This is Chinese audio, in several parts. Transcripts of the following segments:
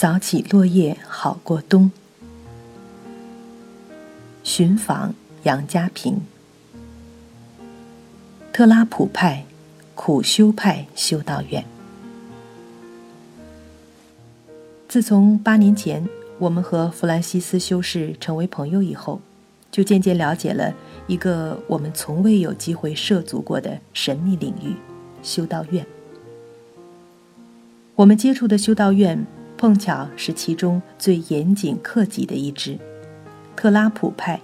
扫起落叶好过冬。寻访杨家坪。特拉普派苦修派修道院。自从八年前我们和弗兰西斯修士成为朋友以后，就渐渐了解了一个我们从未有机会涉足过的神秘领域——修道院。我们接触的修道院，碰巧是其中最严谨克己的一支——特拉普派，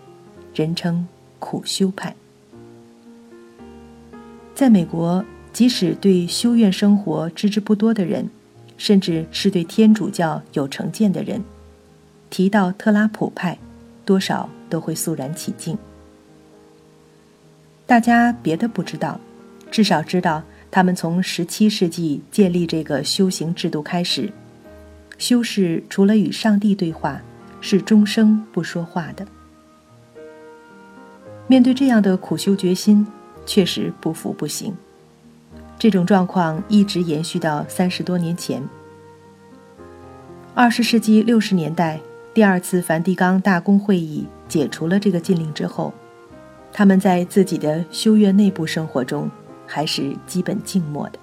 人称苦修派。在美国，即使对修院生活知之不多的人，甚至是对天主教有成见的人，提到特拉普派，多少都会肃然起敬。大家别的不知道，至少知道他们从17世纪建立这个修行制度开始，修士除了与上帝对话，是终生不说话的。面对这样的苦修决心。确实不服不行。这种状况一直延续到三十多年前。二十世纪六十年代，第二次梵蒂冈大公会议解除了这个禁令之后，他们在自己的修院内部生活中还是基本静默的。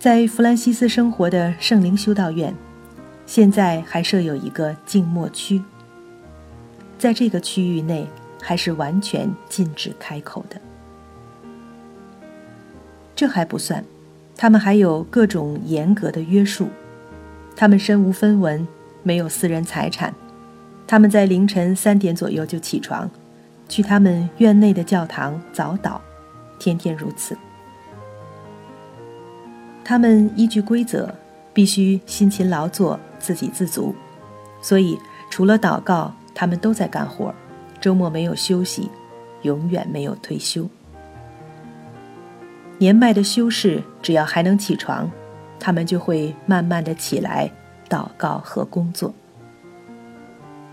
在弗兰西斯生活的圣灵修道院，现在还设有一个静默区，在这个区域内。还是完全禁止开口的。这还不算，他们还有各种严格的约束。他们身无分文，没有私人财产。他们在凌晨三点左右就起床，去他们院内的教堂早祷，天天如此。他们依据规则，必须辛勤劳作，自给自足。所以，除了祷告，他们都在干活。周末没有休息，永远没有退休。年迈的修士只要还能起床，他们就会慢慢的起来祷告和工作。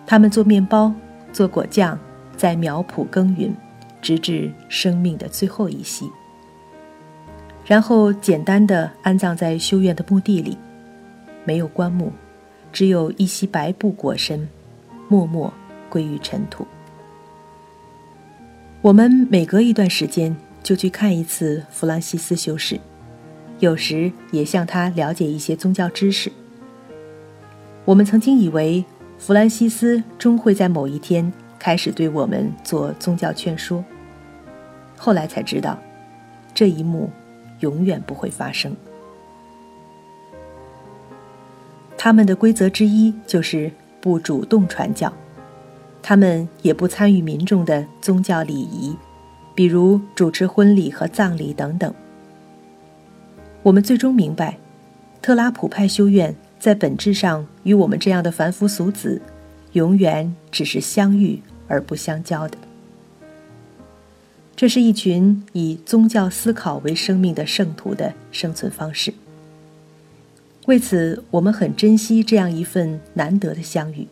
他们做面包，做果酱，在苗圃耕耘，直至生命的最后一息。然后简单的安葬在修院的墓地里，没有棺木，只有一袭白布裹身，默默归于尘土。我们每隔一段时间就去看一次弗兰西斯修士，有时也向他了解一些宗教知识。我们曾经以为弗兰西斯终会在某一天开始对我们做宗教劝说，后来才知道，这一幕永远不会发生。他们的规则之一就是不主动传教。他们也不参与民众的宗教礼仪，比如主持婚礼和葬礼等等。我们最终明白，特拉普派修院在本质上与我们这样的凡夫俗子，永远只是相遇而不相交的。这是一群以宗教思考为生命的圣徒的生存方式。为此，我们很珍惜这样一份难得的相遇，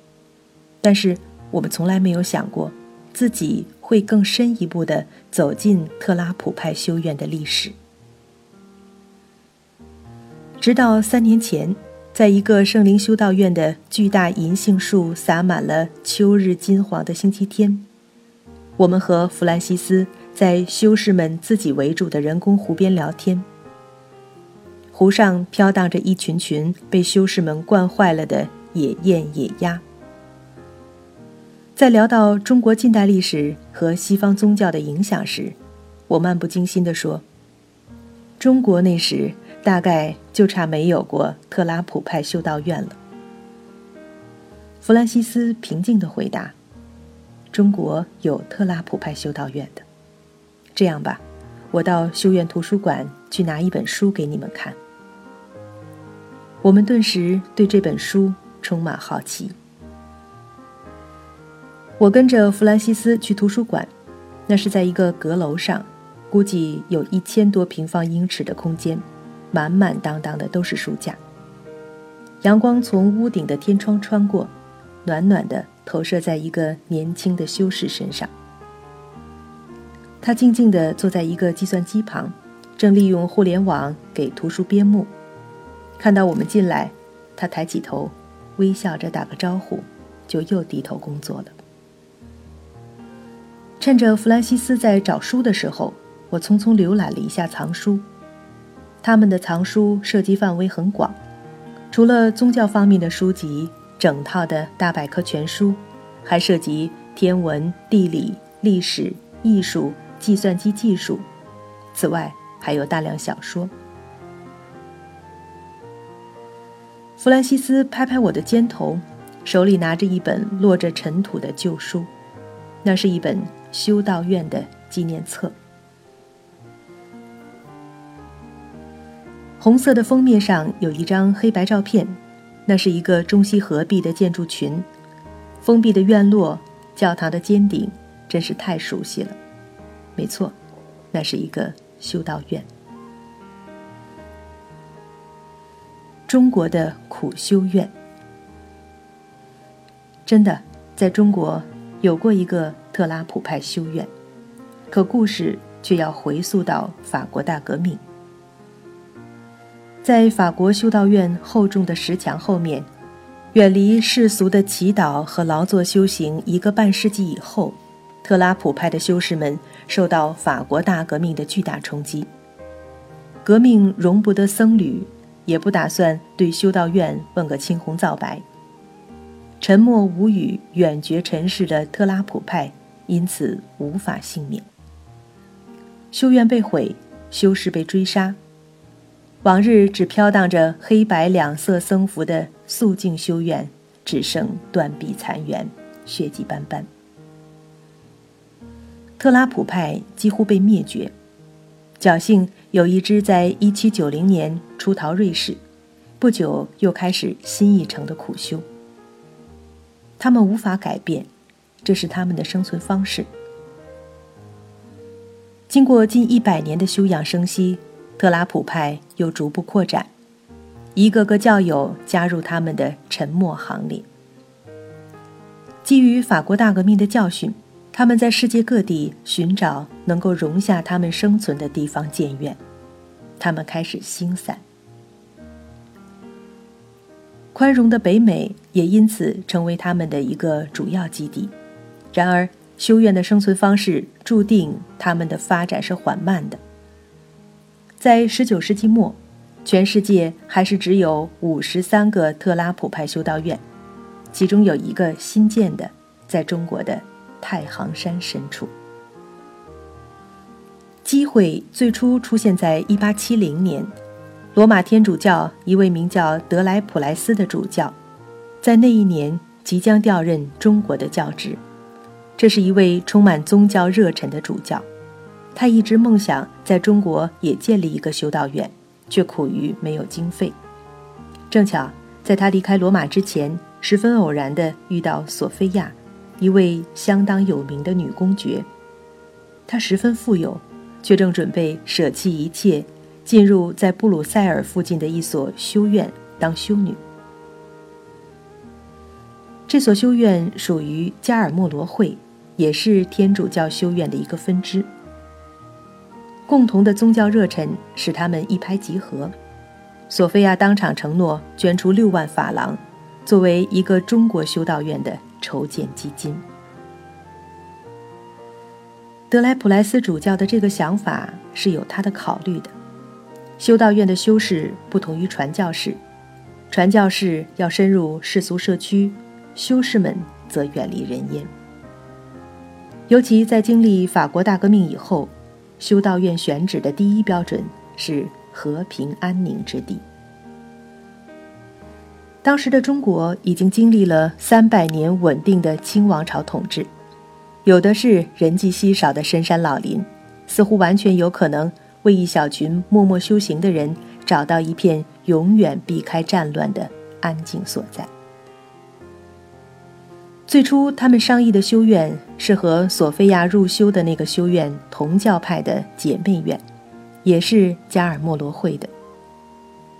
但是。我们从来没有想过，自己会更深一步的走进特拉普派修院的历史。直到三年前，在一个圣灵修道院的巨大银杏树洒满了秋日金黄的星期天，我们和弗兰西斯在修士们自己围住的人工湖边聊天。湖上飘荡着一群群被修士们惯坏了的野雁、野鸭。在聊到中国近代历史和西方宗教的影响时，我漫不经心地说：“中国那时大概就差没有过特拉普派修道院了。”弗兰西斯平静地回答：“中国有特拉普派修道院的。这样吧，我到修院图书馆去拿一本书给你们看。”我们顿时对这本书充满好奇。我跟着弗兰西斯去图书馆，那是在一个阁楼上，估计有一千多平方英尺的空间，满满当当的都是书架。阳光从屋顶的天窗穿过，暖暖的投射在一个年轻的修士身上。他静静地坐在一个计算机旁，正利用互联网给图书编目。看到我们进来，他抬起头，微笑着打个招呼，就又低头工作了。趁着弗兰西斯在找书的时候，我匆匆浏览了一下藏书。他们的藏书涉及范围很广，除了宗教方面的书籍，整套的大百科全书，还涉及天文、地理、历史、艺术、计算机技术。此外，还有大量小说。弗兰西斯拍拍我的肩头，手里拿着一本落着尘土的旧书，那是一本。修道院的纪念册，红色的封面上有一张黑白照片，那是一个中西合璧的建筑群，封闭的院落，教堂的尖顶，真是太熟悉了。没错，那是一个修道院。中国的苦修院，真的在中国有过一个。特拉普派修院，可故事却要回溯到法国大革命。在法国修道院厚重的石墙后面，远离世俗的祈祷和劳作修行一个半世纪以后，特拉普派的修士们受到法国大革命的巨大冲击。革命容不得僧侣，也不打算对修道院问个青红皂白。沉默无语、远绝尘世的特拉普派。因此无法幸免。修院被毁，修士被追杀，往日只飘荡着黑白两色僧服的肃静修院，只剩断壁残垣，血迹斑斑。特拉普派几乎被灭绝，侥幸有一支在一七九零年出逃瑞士，不久又开始新一程的苦修。他们无法改变。这是他们的生存方式。经过近一百年的休养生息，特拉普派又逐步扩展，一个个教友加入他们的沉默行列。基于法国大革命的教训，他们在世界各地寻找能够容下他们生存的地方建院，他们开始兴散。宽容的北美也因此成为他们的一个主要基地。然而，修院的生存方式注定他们的发展是缓慢的。在19世纪末，全世界还是只有53个特拉普派修道院，其中有一个新建的，在中国的太行山深处。机会最初出现在1870年，罗马天主教一位名叫德莱普莱斯的主教，在那一年即将调任中国的教职。这是一位充满宗教热忱的主教，他一直梦想在中国也建立一个修道院，却苦于没有经费。正巧在他离开罗马之前，十分偶然地遇到索菲亚，一位相当有名的女公爵。她十分富有，却正准备舍弃一切，进入在布鲁塞尔附近的一所修院当修女。这所修院属于加尔默罗会。也是天主教修院的一个分支。共同的宗教热忱使他们一拍即合。索菲亚当场承诺捐出六万法郎，作为一个中国修道院的筹建基金。德莱普莱斯主教的这个想法是有他的考虑的。修道院的修士不同于传教士，传教士要深入世俗社区，修士们则远离人烟。尤其在经历法国大革命以后，修道院选址的第一标准是和平安宁之地。当时的中国已经经历了三百年稳定的清王朝统治，有的是人迹稀少的深山老林，似乎完全有可能为一小群默默修行的人找到一片永远避开战乱的安静所在。最初，他们商议的修院是和索菲亚入修的那个修院同教派的姐妹院，也是加尔默罗会的。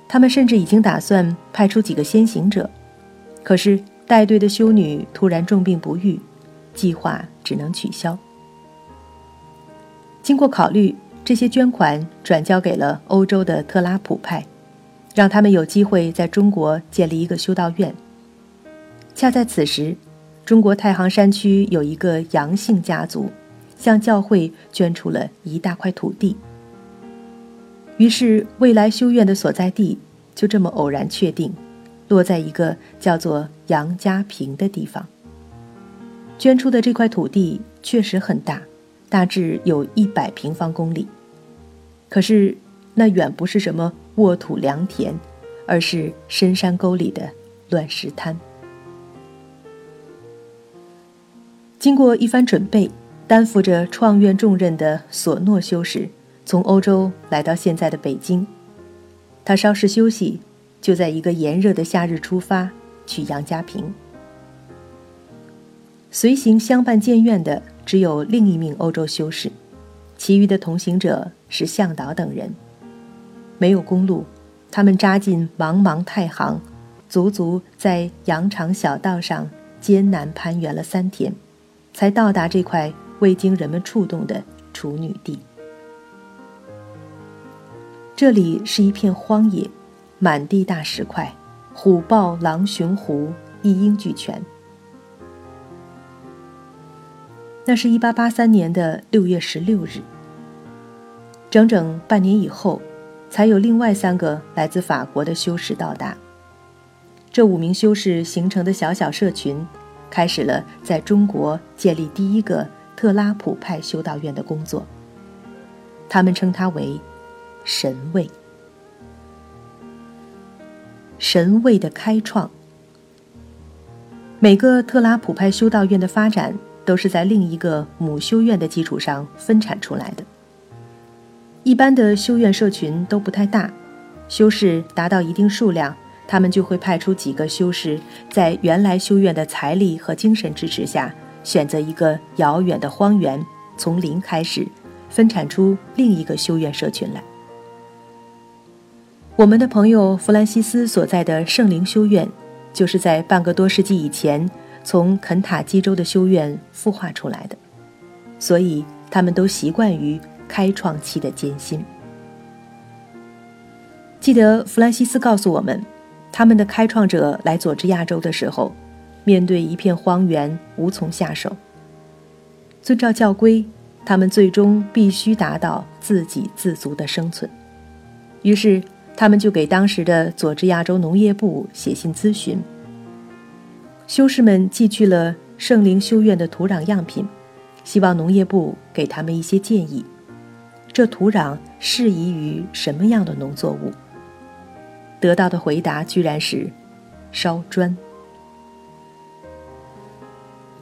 他们甚至已经打算派出几个先行者，可是带队的修女突然重病不愈，计划只能取消。经过考虑，这些捐款转交给了欧洲的特拉普派，让他们有机会在中国建立一个修道院。恰在此时，中国太行山区有一个杨姓家族，向教会捐出了一大块土地。于是，未来修院的所在地就这么偶然确定，落在一个叫做杨家坪的地方。捐出的这块土地确实很大，大致有一百平方公里。可是，那远不是什么沃土良田，而是深山沟里的乱石滩。经过一番准备，担负着创院重任的索诺修士。从欧洲来到现在的北京，他稍事休息，就在一个炎热的夏日出发去杨家坪。随行相伴建院的只有另一名欧洲修士，其余的同行者是向导等人。没有公路，他们扎进茫茫太行，足足在羊肠小道上艰难攀援了三天，才到达这块未经人们触动的处女地。这里是一片荒野，满地大石块，虎豹狼熊狐一应俱全。那是一八八三年的六月十六日。整整半年以后，才有另外三个来自法国的修士到达。这五名修士形成的小小社群，开始了在中国建立第一个特拉普派修道院的工作。他们称它为。神位，神位的开创。每个特拉普派修道院的发展，都是在另一个母修院的基础上分产出来的。一般的修院社群都不太大，修士达到一定数量，他们就会派出几个修士，在原来修院的财力和精神支持下，选择一个遥远的荒原，从零开始，分产出另一个修院社群来。我们的朋友弗兰西斯所在的圣灵修院，就是在半个多世纪以前从肯塔基州的修院孵化出来的，所以他们都习惯于开创期的艰辛。记得弗兰西斯告诉我们，他们的开创者来佐治亚州的时候，面对一片荒原，无从下手。遵照教规，他们最终必须达到自给自足的生存，于是。他们就给当时的佐治亚州农业部写信咨询。修士们寄去了圣灵修院的土壤样品，希望农业部给他们一些建议。这土壤适宜于什么样的农作物？得到的回答居然是烧砖。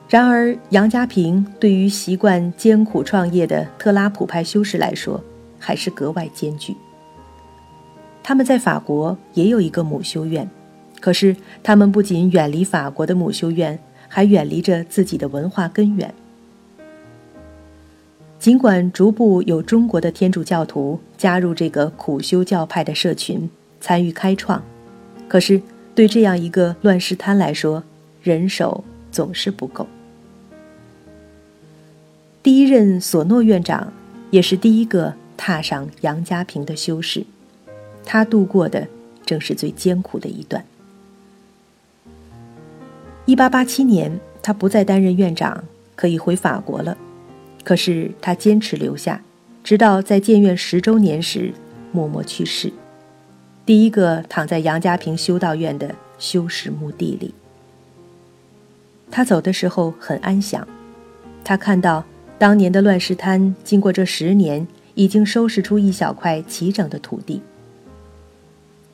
然而，杨家坪对于习惯艰苦创业的特拉普派修士来说，还是格外艰巨。他们在法国也有一个母修院，可是他们不仅远离法国的母修院，还远离着自己的文化根源。尽管逐步有中国的天主教徒加入这个苦修教派的社群，参与开创，可是对这样一个乱世滩来说，人手总是不够。第一任索诺院长，也是第一个踏上杨家坪的修士。他度过的正是最艰苦的一段。一八八七年，他不再担任院长，可以回法国了。可是他坚持留下，直到在建院十周年时默默去世。第一个躺在杨家坪修道院的修士墓地里。他走的时候很安详，他看到当年的乱石滩，经过这十年，已经收拾出一小块齐整的土地。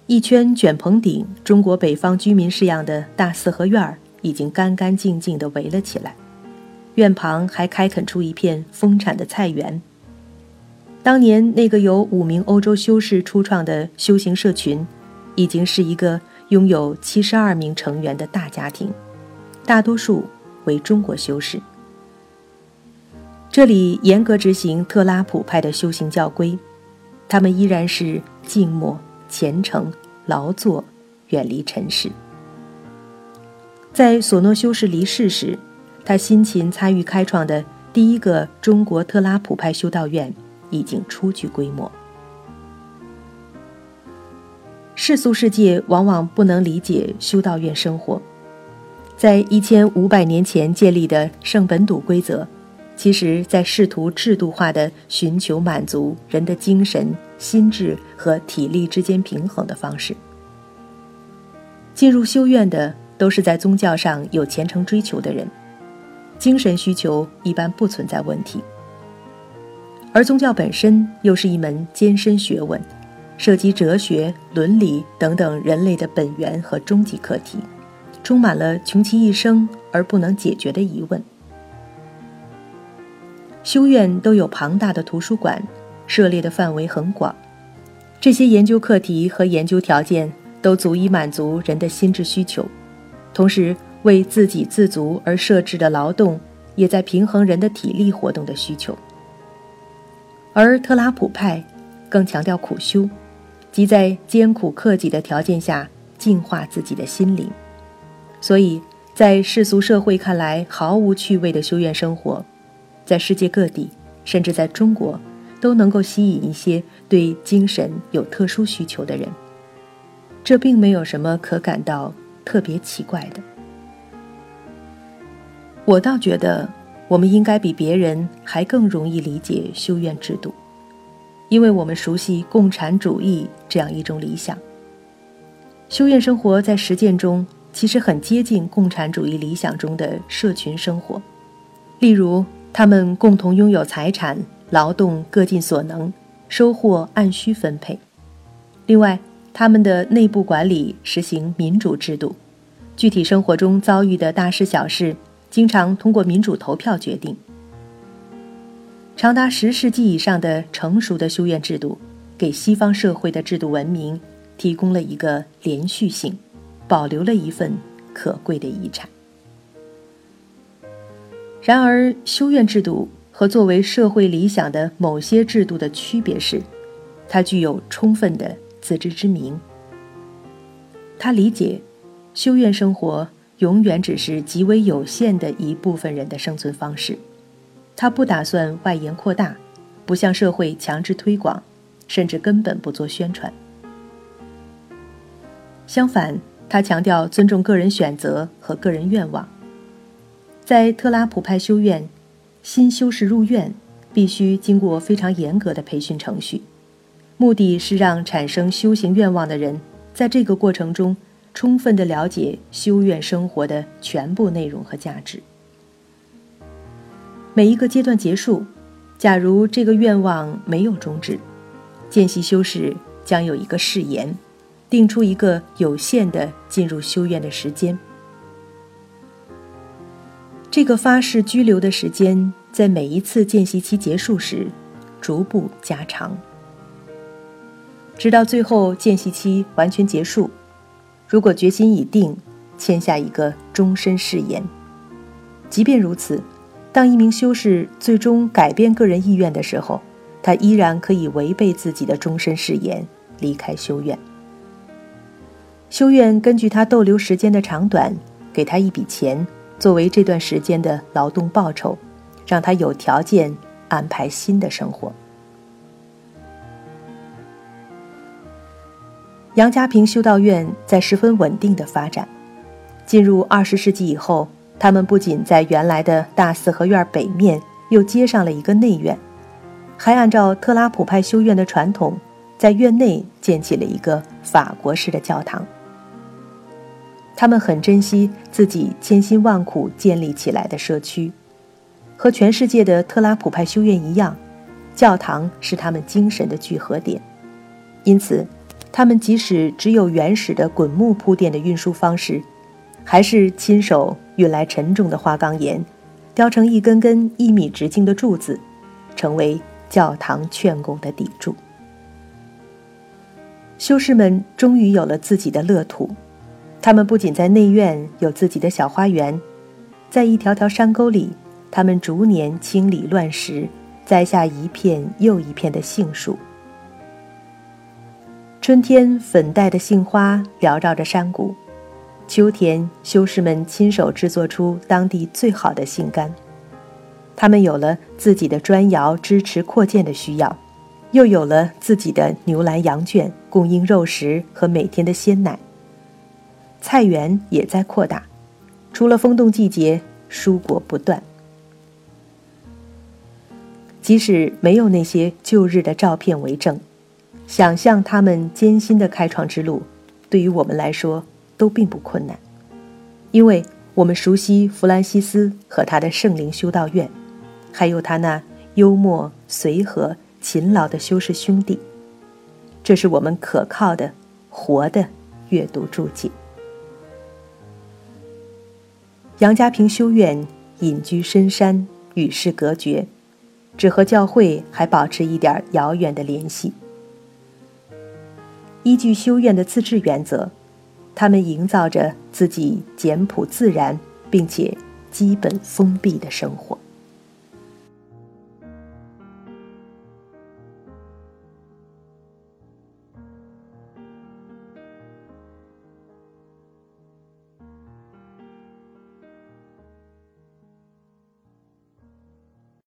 一圈卷棚顶、中国北方居民式样的大四合院儿已经干干净净地围了起来，院旁还开垦出一片丰产的菜园。当年那个由五名欧洲修士初创的修行社群，已经是一个拥有七十二名成员的大家庭，大多数为中国修士。这里严格执行特拉普派的修行教规，他们依然是静默。虔诚劳作，远离尘世。在索诺修士离世时，他辛勤参与开创的第一个中国特拉普派修道院已经初具规模。世俗世界往往不能理解修道院生活。在一千五百年前建立的圣本笃规则，其实在试图制度化的寻求满足人的精神、心智和体力之间平衡的方式。进入修院的都是在宗教上有虔诚追求的人，精神需求一般不存在问题。而宗教本身又是一门艰深学问，涉及哲学、伦理等等人类的本源和终极课题。充满了穷其一生而不能解决的疑问。修院都有庞大的图书馆，涉猎的范围很广，这些研究课题和研究条件都足以满足人的心智需求。同时，为自给自足而设置的劳动，也在平衡人的体力活动的需求。而特拉普派更强调苦修，即在艰苦克己的条件下净化自己的心灵。所以，在世俗社会看来毫无趣味的修院生活，在世界各地，甚至在中国，都能够吸引一些对精神有特殊需求的人。这并没有什么可感到特别奇怪的。我倒觉得，我们应该比别人还更容易理解修院制度，因为我们熟悉共产主义这样一种理想。修院生活在实践中。其实很接近共产主义理想中的社群生活，例如，他们共同拥有财产，劳动各尽所能，收获按需分配。另外，他们的内部管理实行民主制度，具体生活中遭遇的大事小事，经常通过民主投票决定。长达十世纪以上的成熟的修院制度，给西方社会的制度文明提供了一个连续性。保留了一份可贵的遗产。然而，修院制度和作为社会理想的某些制度的区别是，它具有充分的自知之明。他理解，修院生活永远只是极为有限的一部分人的生存方式。他不打算外延扩大，不向社会强制推广，甚至根本不做宣传。相反。他强调尊重个人选择和个人愿望。在特拉普派修院，新修士入院必须经过非常严格的培训程序，目的是让产生修行愿望的人在这个过程中充分的了解修院生活的全部内容和价值。每一个阶段结束，假如这个愿望没有终止，见习修士将有一个誓言。定出一个有限的进入修院的时间。这个发誓拘留的时间，在每一次见习期结束时，逐步加长，直到最后见习期完全结束。如果决心已定，签下一个终身誓言。即便如此，当一名修士最终改变个人意愿的时候，他依然可以违背自己的终身誓言，离开修院。修院根据他逗留时间的长短，给他一笔钱作为这段时间的劳动报酬，让他有条件安排新的生活。杨家坪修道院在十分稳定的发展。进入二十世纪以后，他们不仅在原来的大四合院北面又接上了一个内院，还按照特拉普派修院的传统，在院内建起了一个法国式的教堂。他们很珍惜自己千辛万苦建立起来的社区，和全世界的特拉普派修院一样，教堂是他们精神的聚合点。因此，他们即使只有原始的滚木铺垫的运输方式，还是亲手运来沉重的花岗岩，雕成一根根一米直径的柱子，成为教堂劝拱的底柱。修士们终于有了自己的乐土。他们不仅在内院有自己的小花园，在一条条山沟里，他们逐年清理乱石，栽下一片又一片的杏树。春天，粉黛的杏花缭绕着山谷；秋天，修士们亲手制作出当地最好的杏干。他们有了自己的砖窑支持扩建的需要，又有了自己的牛栏羊圈，供应肉食和每天的鲜奶。菜园也在扩大，除了风动季节，蔬果不断。即使没有那些旧日的照片为证，想象他们艰辛的开创之路，对于我们来说都并不困难，因为我们熟悉弗兰西斯和他的圣灵修道院，还有他那幽默、随和、勤劳的修士兄弟。这是我们可靠的、活的阅读注解。杨家坪修院隐居深山，与世隔绝，只和教会还保持一点遥远的联系。依据修院的自治原则，他们营造着自己简朴自然并且基本封闭的生活。